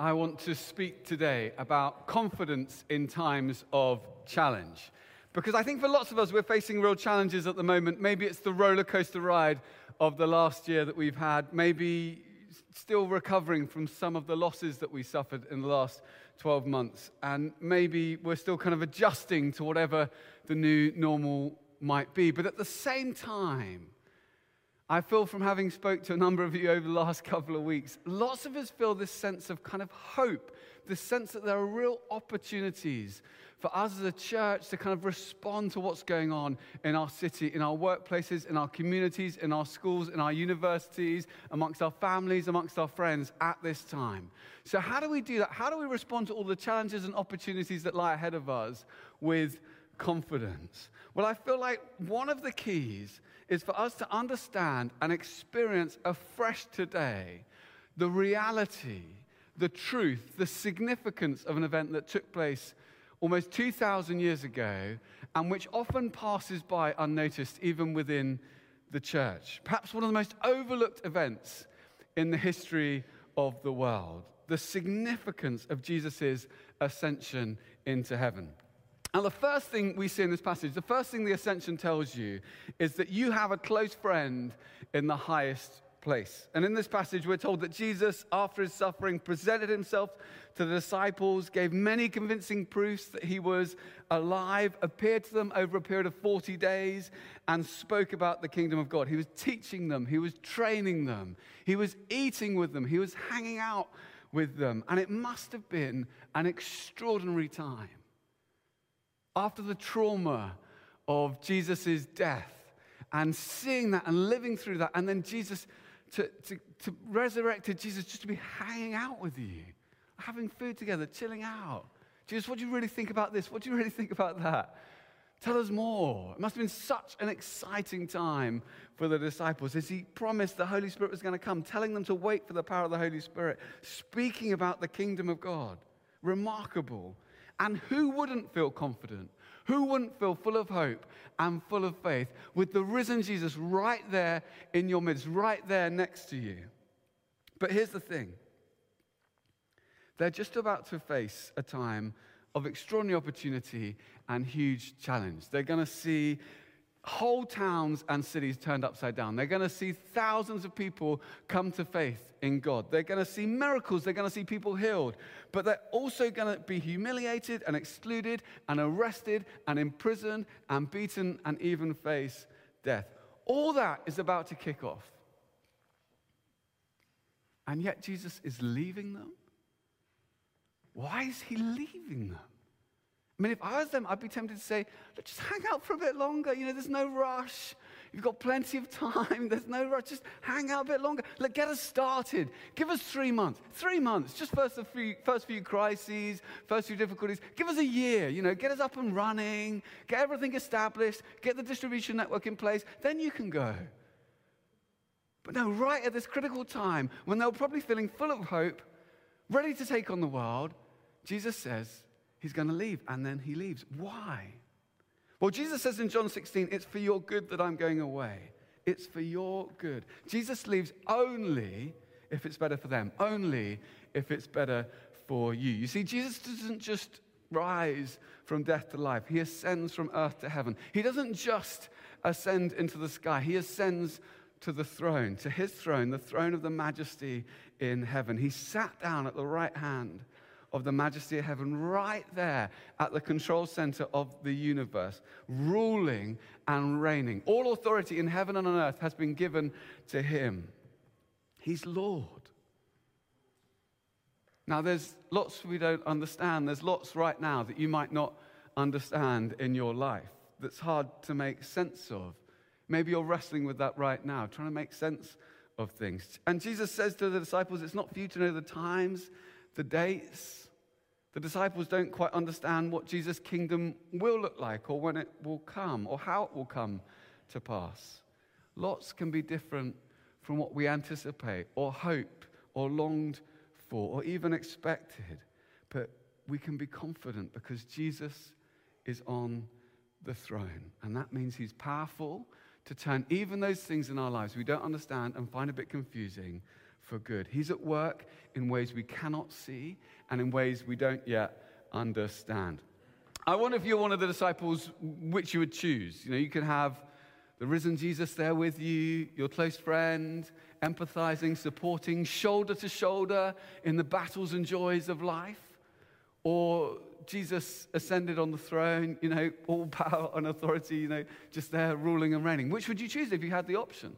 I want to speak today about confidence in times of challenge. Because I think for lots of us, we're facing real challenges at the moment. Maybe it's the roller coaster ride of the last year that we've had. Maybe still recovering from some of the losses that we suffered in the last 12 months. And maybe we're still kind of adjusting to whatever the new normal might be. But at the same time, I feel from having spoke to a number of you over the last couple of weeks, lots of us feel this sense of kind of hope, this sense that there are real opportunities for us as a church to kind of respond to what's going on in our city, in our workplaces, in our communities, in our schools, in our universities, amongst our families, amongst our friends at this time. So, how do we do that? How do we respond to all the challenges and opportunities that lie ahead of us with confidence? Well, I feel like one of the keys is for us to understand and experience afresh today the reality, the truth, the significance of an event that took place almost 2,000 years ago and which often passes by unnoticed even within the church. Perhaps one of the most overlooked events in the history of the world the significance of Jesus' ascension into heaven. Now, the first thing we see in this passage, the first thing the ascension tells you is that you have a close friend in the highest place. And in this passage, we're told that Jesus, after his suffering, presented himself to the disciples, gave many convincing proofs that he was alive, appeared to them over a period of 40 days, and spoke about the kingdom of God. He was teaching them, he was training them, he was eating with them, he was hanging out with them. And it must have been an extraordinary time after the trauma of Jesus' death and seeing that and living through that, and then Jesus, to, to, to resurrected Jesus, just to be hanging out with you, having food together, chilling out. Jesus, what do you really think about this? What do you really think about that? Tell us more. It must have been such an exciting time for the disciples as he promised the Holy Spirit was going to come, telling them to wait for the power of the Holy Spirit, speaking about the kingdom of God. Remarkable. And who wouldn't feel confident? Who wouldn't feel full of hope and full of faith with the risen Jesus right there in your midst, right there next to you? But here's the thing they're just about to face a time of extraordinary opportunity and huge challenge. They're going to see whole towns and cities turned upside down. They're going to see thousands of people come to faith in God. They're going to see miracles. They're going to see people healed. But they're also going to be humiliated and excluded and arrested and imprisoned and beaten and even face death. All that is about to kick off. And yet Jesus is leaving them. Why is he leaving them? I mean, if I was them, I'd be tempted to say, just hang out for a bit longer. You know, there's no rush. You've got plenty of time. There's no rush. Just hang out a bit longer. Look, get us started. Give us three months. Three months. Just first few, first few crises, first few difficulties. Give us a year. You know, get us up and running. Get everything established. Get the distribution network in place. Then you can go. But no, right at this critical time, when they're probably feeling full of hope, ready to take on the world, Jesus says, he's going to leave, and then he leaves. Why? Well, Jesus says in John 16, it's for your good that I'm going away. It's for your good. Jesus leaves only if it's better for them, only if it's better for you. You see, Jesus doesn't just rise from death to life, he ascends from earth to heaven. He doesn't just ascend into the sky, he ascends to the throne, to his throne, the throne of the majesty in heaven. He sat down at the right hand of the majesty of heaven right there at the control center of the universe, ruling and reigning. All authority in heaven and on earth has been given to him. He's Lord. Now, there's lots we don't understand. There's lots right now that you might not understand in your life that's hard to make sense of. Maybe you're wrestling with that right now, trying to make sense of things. And Jesus says to the disciples, It's not for you to know the times the dates. The disciples don't quite understand what Jesus' kingdom will look like, or when it will come, or how it will come to pass. Lots can be different from what we anticipate, or hoped, or longed for, or even expected. But we can be confident because Jesus is on the throne. And that means he's powerful to turn even those things in our lives we don't understand and find a bit confusing for good. He's at work in ways we cannot see and in ways we don't yet understand. I wonder if you're one of the disciples, which you would choose. You know, you could have the risen Jesus there with you, your close friend, empathizing, supporting, shoulder to shoulder in the battles and joys of life. Or Jesus ascended on the throne, you know, all power and authority, you know, just there ruling and reigning. Which would you choose if you had the option?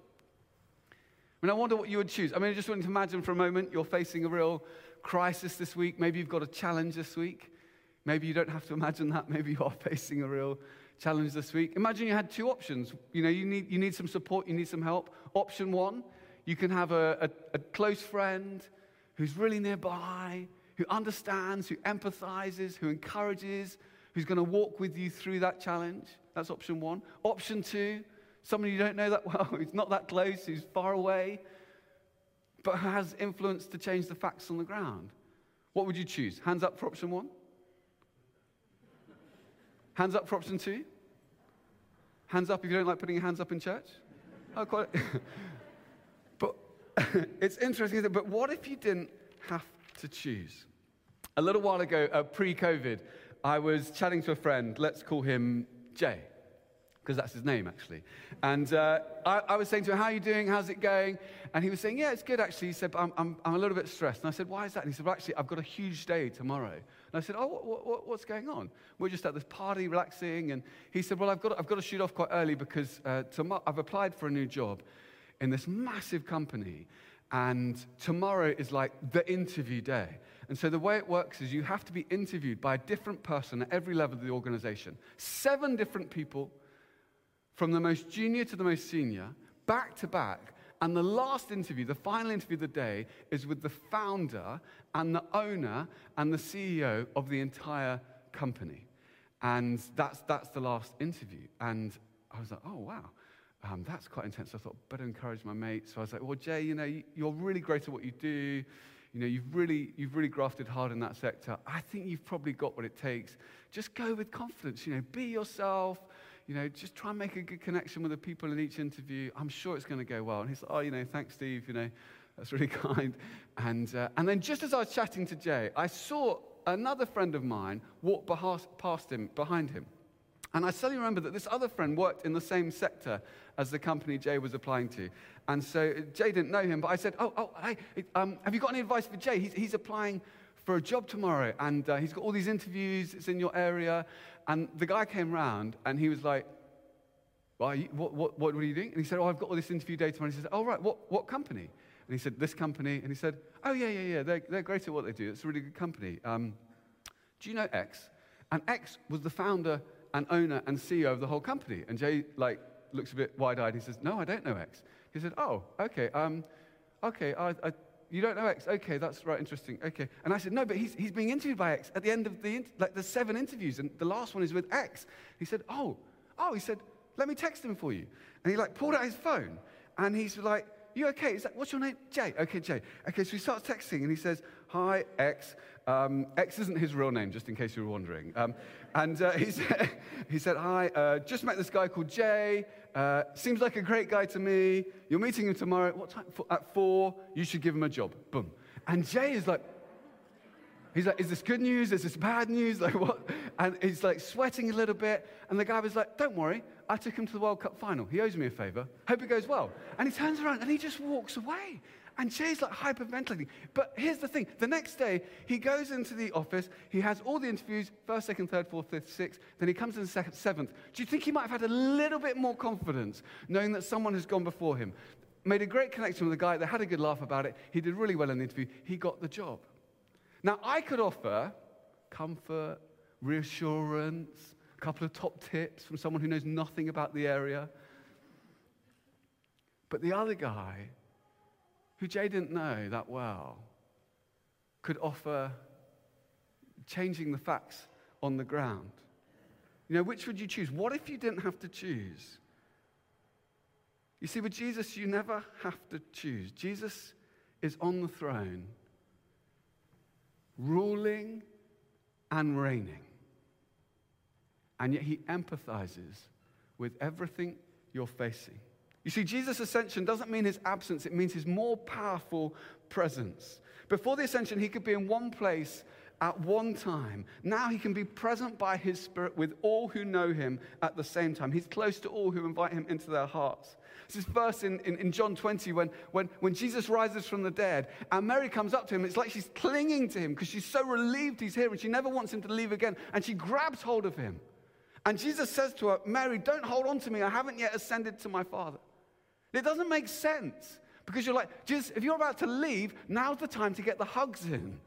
I mean, I wonder what you would choose. I mean, I just want to imagine for a moment you're facing a real crisis this week. Maybe you've got a challenge this week. Maybe you don't have to imagine that. Maybe you are facing a real challenge this week. Imagine you had two options. You know, you need, you need some support, you need some help. Option one, you can have a, a, a close friend who's really nearby, who understands, who empathizes, who encourages, who's going to walk with you through that challenge. That's option one. Option two, someone you don't know that well, who's not that close, who's far away, but has influence to change the facts on the ground. What would you choose? Hands up for option one? Hands up for option two? Hands up if you don't like putting your hands up in church? Oh, quite. but it's interesting, but what if you didn't have to choose? A little while ago, uh, pre COVID, I was chatting to a friend, let's call him Jay because that's his name, actually. And uh, I, I, was saying to him, How are you doing? How's it going? And he was saying, Yeah, it's good, actually. He said, I'm, I'm, I'm a little bit stressed. And I said, Why is that? And he said, Well, actually, I've got a huge day tomorrow. And I said, Oh, what, what, what's going on? We're just at this party, relaxing. And he said, Well, I've got, I've got to shoot off quite early because uh, tomorrow, I've applied for a new job in this massive company. And tomorrow is like the interview day. And so the way it works is you have to be interviewed by a different person at every level of the organization. Seven different people from the most junior to the most senior, back to back. And the last interview, the final interview of the day, is with the founder and the owner and the CEO of the entire company. And that's, that's the last interview. And I was like, oh, wow. Um, that's quite intense. I thought, better encourage my mate. So I was like, well, Jay, you know, you're really great at what you do. You know, you've really, you've really grafted hard in that sector. I think you've probably got what it takes. Just go with confidence. You know, be yourself you know, just try and make a good connection with the people in each interview. I'm sure it's going to go well. And he's like, oh, you know, thanks, Steve. You know, that's really kind. And, uh, and then just as I was chatting to Jay, I saw another friend of mine walk past him, behind him. And I suddenly remember that this other friend worked in the same sector as the company Jay was applying to. And so Jay didn't know him, but I said, Oh, oh hey, um, have you got any advice for Jay? He's, he's applying for a job tomorrow, and uh, he's got all these interviews, it's in your area. And the guy came round and he was like, well, what, what, what are you doing? And he said, Oh, I've got all this interview data. And he said, Oh, right, what, what company? And he said, This company. And he said, Oh, yeah, yeah, yeah, they're, they're great at what they do. It's a really good company. Um, do you know X? And X was the founder and owner and CEO of the whole company. And Jay, like, looks a bit wide-eyed. He says, No, I don't know X. He said, Oh, okay. Um, okay, I, I you don't know X? Okay, that's right, interesting. Okay. And I said, no, but he's, he's being interviewed by X at the end of the, like, the seven interviews, and the last one is with X. He said, oh, oh, he said, let me text him for you. And he, like, pulled out his phone, and he's like, you okay? He's like, what's your name? Jay. Okay, Jay. Okay, so he starts texting, and he says, hi, X. Um, X isn't his real name, just in case you were wondering. Um, and uh, he, said, he said, Hi, uh, just met this guy called Jay. Uh, seems like a great guy to me. You're meeting him tomorrow. What time? At four. You should give him a job. Boom. And Jay is like, He's like, is this good news? Is this bad news? Like what? And he's like sweating a little bit. And the guy was like, don't worry. I took him to the World Cup final. He owes me a favor. Hope it goes well. And he turns around and he just walks away. And Jay's like hyperventilating. But here's the thing the next day, he goes into the office, he has all the interviews first, second, third, fourth, fifth, sixth, then he comes in the second, seventh. Do you think he might have had a little bit more confidence knowing that someone has gone before him? Made a great connection with the guy, they had a good laugh about it, he did really well in the interview, he got the job. Now, I could offer comfort, reassurance, a couple of top tips from someone who knows nothing about the area. But the other guy who Jay didn't know that well, could offer changing the facts on the ground. You know, which would you choose? What if you didn't have to choose? You see, with Jesus, you never have to choose. Jesus is on the throne, ruling and reigning. And yet he empathizes with everything you're facing. You see, Jesus' ascension doesn't mean his absence, it means his more powerful presence. Before the ascension, he could be in one place at one time. Now he can be present by his Spirit with all who know him at the same time. He's close to all who invite him into their hearts. This is verse in, in, in, John 20 when, when, when Jesus rises from the dead and Mary comes up to him. It's like she's clinging to him because she's so relieved he's here and she never wants him to leave again. And she grabs hold of him. And Jesus says to her, Mary, don't hold on to me. I haven't yet ascended to my Father. It doesn't make sense because you're like, Jesus, if you're about to leave, now's the time to get the hugs in.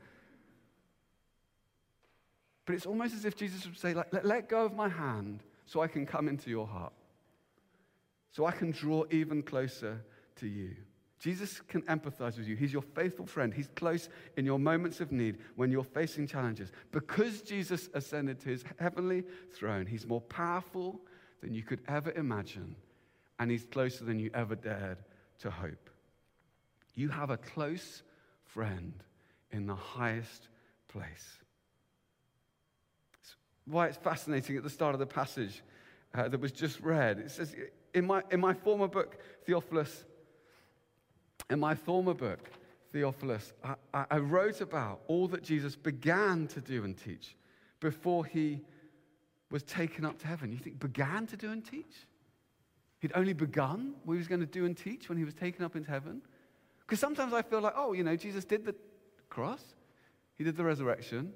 But it's almost as if Jesus would say, like, let, let go of my hand so I can come into your heart, so I can draw even closer to you. Jesus can empathize with you. He's your faithful friend. He's close in your moments of need when you're facing challenges. Because Jesus ascended to his heavenly throne, he's more powerful than you could ever imagine, and he's closer than you ever dared to hope. You have a close friend in the highest place. It's why it's fascinating at the start of the passage uh, that was just read. It says, in my, in my former book, Theophilus, in my former book, Theophilus, I, I wrote about all that Jesus began to do and teach before he was taken up to heaven. You think began to do and teach? He'd only begun what he was going to do and teach when he was taken up into heaven? Because sometimes I feel like, oh, you know, Jesus did the cross, he did the resurrection,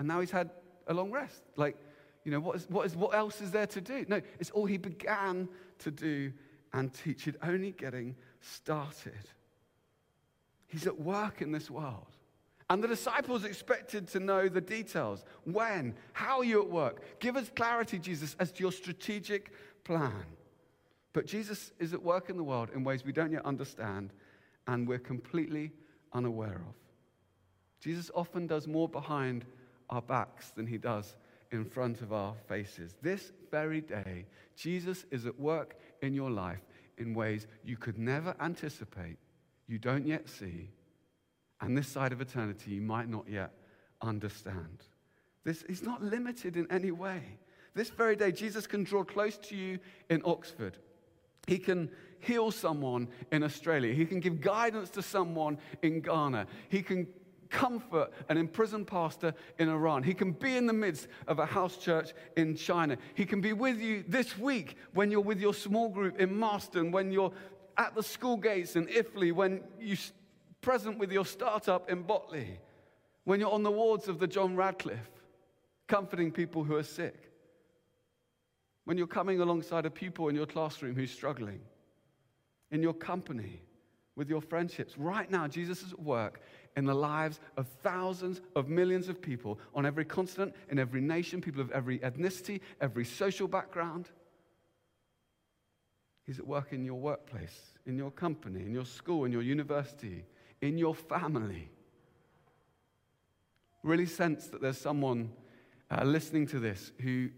and now he's had a long rest. Like, you know, what, is, what, is, what else is there to do? No, it's all he began to do and teach. He'd only getting started. He's at work in this world. And the disciples expected to know the details. When? How are you at work? Give us clarity, Jesus, as to your strategic plan. But Jesus is at work in the world in ways we don't yet understand and we're completely unaware of. Jesus often does more behind our backs than he does in front of our faces. This very day, Jesus is at work in your life in ways you could never anticipate, you don't yet see, and this side of eternity you might not yet understand. This is not limited in any way. This very day, Jesus can draw close to you in Oxford. He can heal someone in Australia. He can give guidance to someone in Ghana. He can comfort an imprisoned pastor in Iran. He can be in the midst of a house church in China. He can be with you this week when you're with your small group in Marston, when you're at the school gates in Iffley, when you're present with your startup in Botley, when you're on the wards of the John Radcliffe, comforting people who are sick, when you're coming alongside a pupil in your classroom who's struggling, in your company, with your friendships. Right now, Jesus is at work in the lives of thousands of millions of people on every continent, in every nation, people of every ethnicity, every social background. He's at work in your workplace, in your company, in your school, in your university, in your family. Really sense that there's someone uh, listening to this who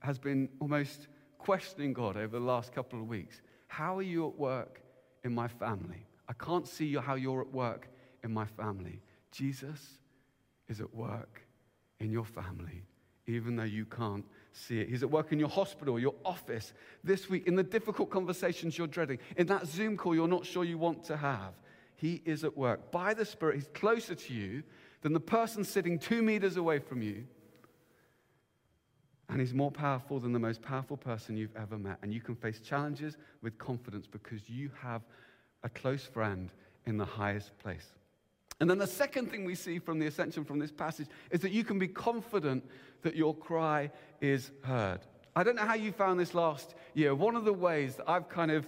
has been almost questioning God over the last couple of weeks. How are you at work in my family? I can't see how you're at work in my family. Jesus is at work in your family, even though you can't see it. He's at work in your hospital, your office, this week, in the difficult conversations you're dreading, in that Zoom call you're not sure you want to have. He is at work. By the Spirit, He's closer to you than the person sitting two meters away from you. And He's more powerful than the most powerful person you've ever met. And you can face challenges with confidence because you have a close friend in the highest place. And then the second thing we see from the ascension from this passage is that you can be confident that your cry is heard. I don't know how you found this last year. One of the ways that I've kind of,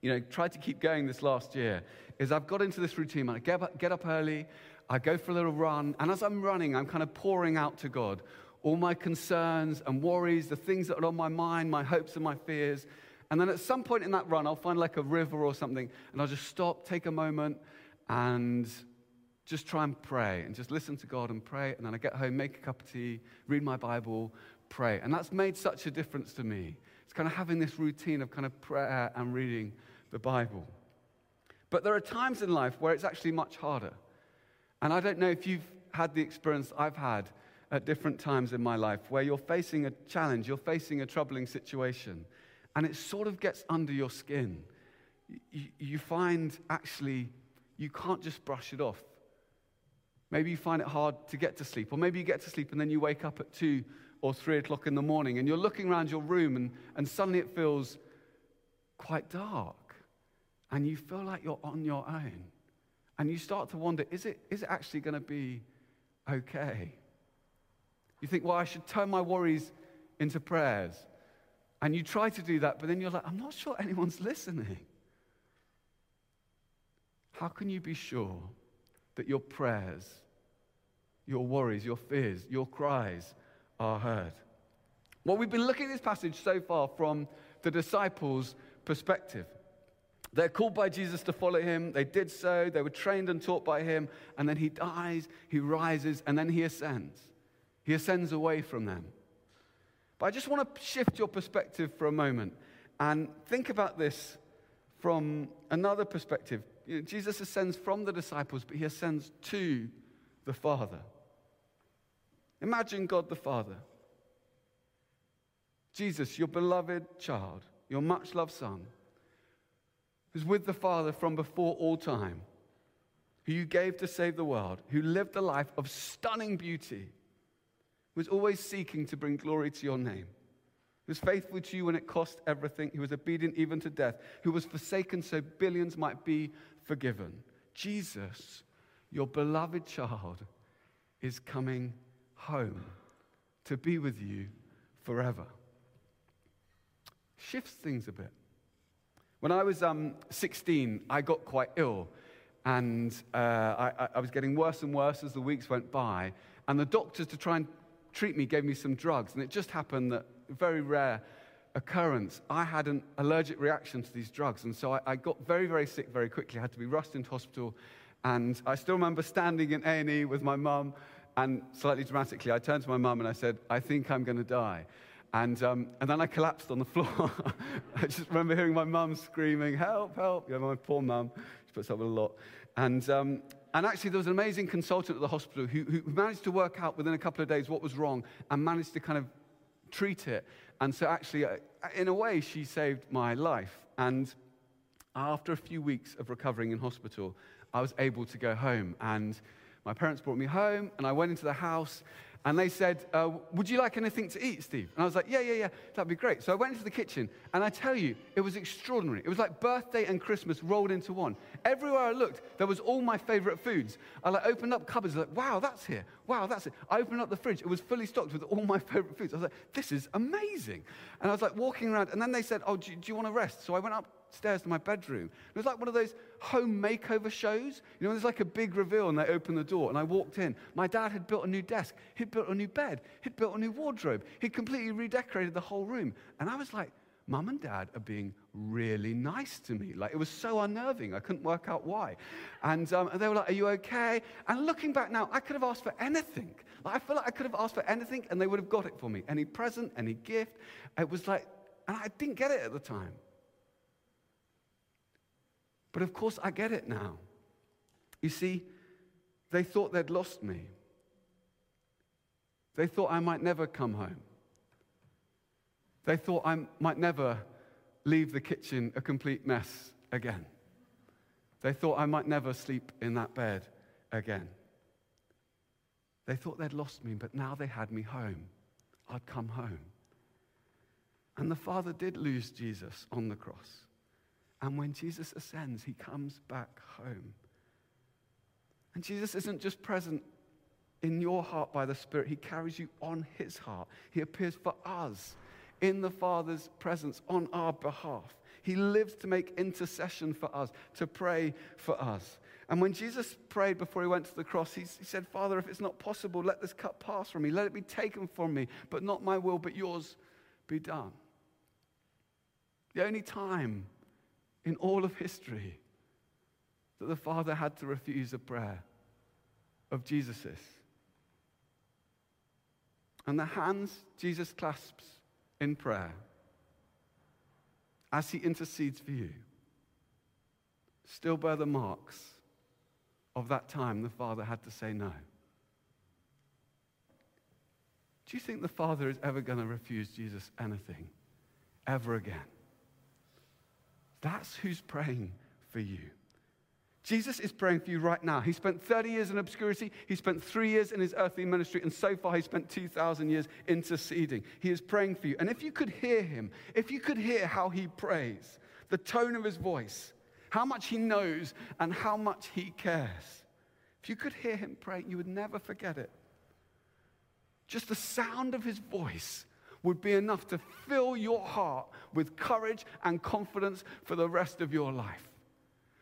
you know, tried to keep going this last year is I've got into this routine. I get up, get up early, I go for a little run, and as I'm running, I'm kind of pouring out to God all my concerns and worries, the things that are on my mind, my hopes and my fears. And then at some point in that run, I'll find like a river or something, and I'll just stop, take a moment, and just try and pray and just listen to God and pray. And then I get home, make a cup of tea, read my Bible, pray. And that's made such a difference to me. It's kind of having this routine of kind of prayer and reading the Bible. But there are times in life where it's actually much harder. And I don't know if you've had the experience I've had at different times in my life where you're facing a challenge, you're facing a troubling situation, and it sort of gets under your skin. you, you find actually you can't just brush it off. Maybe you find it hard to get to sleep, or maybe you get to sleep and then you wake up at two or three o'clock in the morning and you're looking around your room and, and suddenly it feels quite dark and you feel like you're on your own. And you start to wonder is it, is it actually going to be okay? You think, well, I should turn my worries into prayers. And you try to do that, but then you're like, I'm not sure anyone's listening. How can you be sure that your prayers, your worries, your fears, your cries are heard? Well, we've been looking at this passage so far from the disciples' perspective. They're called by Jesus to follow him. They did so. They were trained and taught by him. And then he dies, he rises, and then he ascends. He ascends away from them. But I just want to shift your perspective for a moment and think about this from another perspective. Jesus ascends from the disciples, but he ascends to the Father. Imagine God the Father. Jesus, your beloved child, your much loved Son who's with the Father from before all time, who you gave to save the world, who lived a life of stunning beauty, was always seeking to bring glory to your name, who was faithful to you when it cost everything, who was obedient even to death, who was forsaken so billions might be forgiven. Jesus, your beloved child, is coming home to be with you forever. Shifts things a bit. When I was um, 16, I got quite ill. And uh, I, I was getting worse and worse as the weeks went by. And the doctors, to try and treat me, gave me some drugs. And it just happened that, very rare occurrence, I had an allergic reaction to these drugs. And so I, I got very, very sick very quickly. I had to be rushed into hospital. And I still remember standing in A&E with my mum. And slightly dramatically, I turned to my mum and I said, I think I'm going to die. And, um, and then I collapsed on the floor. I just remember hearing my mum screaming, Help, help. You know, my poor mum. She puts up with a lot. And, um, and actually, there was an amazing consultant at the hospital who, who managed to work out within a couple of days what was wrong and managed to kind of treat it. And so, actually, uh, in a way, she saved my life. And after a few weeks of recovering in hospital, I was able to go home. And my parents brought me home, and I went into the house, and they said, uh, Would you like anything to eat, Steve? And I was like, Yeah, yeah, yeah, that'd be great. So I went into the kitchen, and I tell you, it was extraordinary. It was like birthday and Christmas rolled into one. Everywhere I looked, there was all my favorite foods. I like opened up cupboards, like, Wow, that's here. Wow, that's it. I opened up the fridge, it was fully stocked with all my favorite foods. I was like, This is amazing. And I was like walking around, and then they said, Oh, do, do you want to rest? So I went up stairs to my bedroom. It was like one of those home makeover shows. You know, there's like a big reveal and they open the door and I walked in. My dad had built a new desk. He'd built a new bed. He'd built a new wardrobe. He'd completely redecorated the whole room. And I was like, Mum and Dad are being really nice to me. Like, it was so unnerving. I couldn't work out why. And, um, and they were like, Are you okay? And looking back now, I could have asked for anything. Like, I feel like I could have asked for anything and they would have got it for me. Any present, any gift. It was like, and I didn't get it at the time. But of course, I get it now. You see, they thought they'd lost me. They thought I might never come home. They thought I might never leave the kitchen a complete mess again. They thought I might never sleep in that bed again. They thought they'd lost me, but now they had me home. I'd come home. And the Father did lose Jesus on the cross. And when Jesus ascends, he comes back home. And Jesus isn't just present in your heart by the Spirit, he carries you on his heart. He appears for us in the Father's presence on our behalf. He lives to make intercession for us, to pray for us. And when Jesus prayed before he went to the cross, he, he said, Father, if it's not possible, let this cup pass from me. Let it be taken from me, but not my will, but yours be done. The only time in all of history that the Father had to refuse a prayer of Jesus's. And the hands Jesus clasps in prayer as he intercedes for you still bear the marks of that time the Father had to say no. Do you think the Father is ever going to refuse Jesus anything ever again? That's who's praying for you. Jesus is praying for you right now. He spent 30 years in obscurity. He spent three years in his earthly ministry, and so far he spent 2,000 years interceding. He is praying for you. And if you could hear him, if you could hear how he prays, the tone of his voice, how much he knows, and how much he cares, if you could hear him praying, you would never forget it. Just the sound of his voice would be enough to fill your heart with courage and confidence for the rest of your life.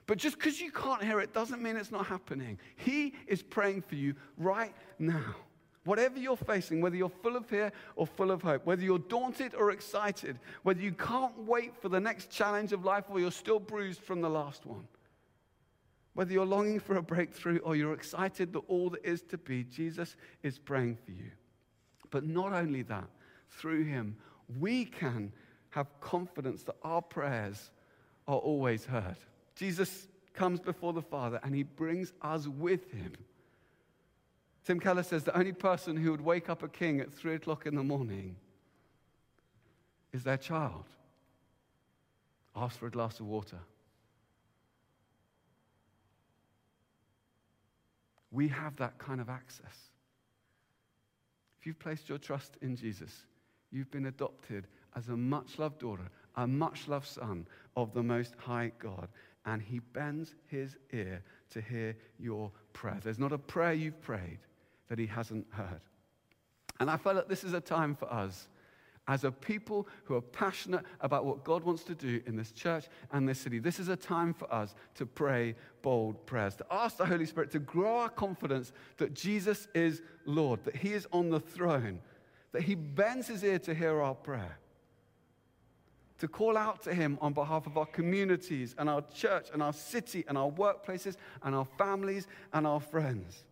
But just because you can't hear it doesn't mean it's not happening. He is praying for you right now. Whatever you're facing, whether you're full of fear or full of hope, whether you're daunted or excited, whether you can't wait for the next challenge of life or you're still bruised from the last one, whether you're longing for a breakthrough or you're excited that all that is to be, Jesus is praying for you. But not only that, through him, we can have confidence that our prayers are always heard. Jesus comes before the Father and he brings us with him. Tim Keller says the only person who would wake up a king at three o'clock in the morning is their child. Ask for a glass of water. We have that kind of access. If you've placed your trust in Jesus, you've been adopted as a much loved daughter, a much loved son of the Most High God and he bends his ear to hear your prayer. There's not a prayer you've prayed that he hasn't heard. And I feel that this is a time for us as a people who are passionate about what God wants to do in this church and this city. This is a time for us to pray bold prayers, to ask the Holy Spirit to grow our confidence that Jesus is Lord, that he is on the throne, that he bends his ear to hear our prayer to call out to Him on behalf of our communities and our church and our city and our workplaces and our families and our friends.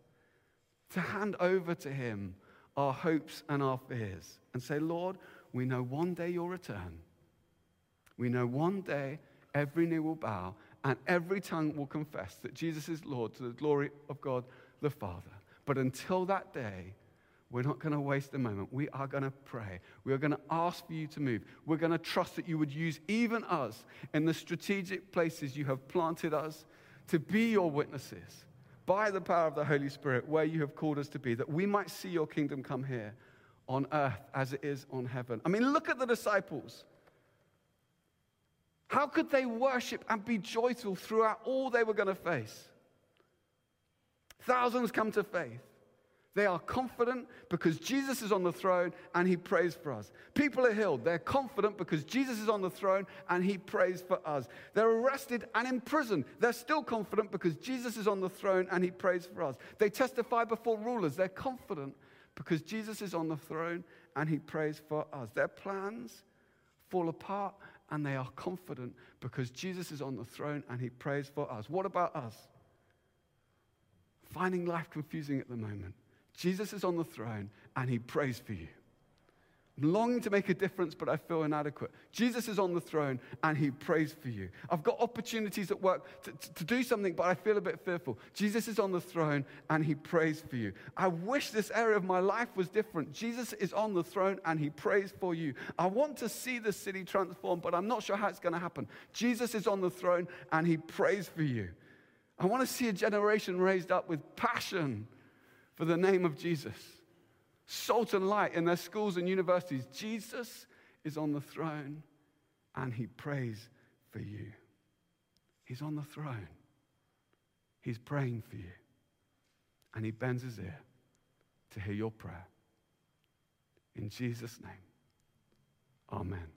To hand over to Him our hopes and our fears and say, Lord, we know one day you'll return. We know one day every knee will bow and every tongue will confess that Jesus is Lord to the glory of God the Father. But until that day, we're not going to waste a moment. We are going to pray. We are going to ask for you to move. We're going to trust that you would use even us in the strategic places you have planted us to be your witnesses by the power of the Holy Spirit where you have called us to be, that we might see your kingdom come here on earth as it is on heaven. I mean, look at the disciples. How could they worship and be joyful throughout all they were going to face? Thousands come to faith. They are confident because Jesus is on the throne and he prays for us. People are healed. They're confident because Jesus is on the throne and he prays for us. They're arrested and imprisoned. They're still confident because Jesus is on the throne and he prays for us. They testify before rulers. They're confident because Jesus is on the throne and he prays for us. Their plans fall apart and they are confident because Jesus is on the throne and he prays for us. What about us? Finding life confusing at the moment Jesus is on the throne and he prays for you. I'm longing to make a difference, but I feel inadequate. Jesus is on the throne and he prays for you. I've got opportunities at work to, to, to, do something, but I feel a bit fearful. Jesus is on the throne and he prays for you. I wish this area of my life was different. Jesus is on the throne and he prays for you. I want to see the city transformed, but I'm not sure how it's going to happen. Jesus is on the throne and he prays for you. I want to see a generation raised up with passion for the name of Jesus. Salt and light in their schools and universities. Jesus is on the throne and he prays for you. He's on the throne. He's praying for you. And he bends his ear to hear your prayer. In Jesus' name, amen.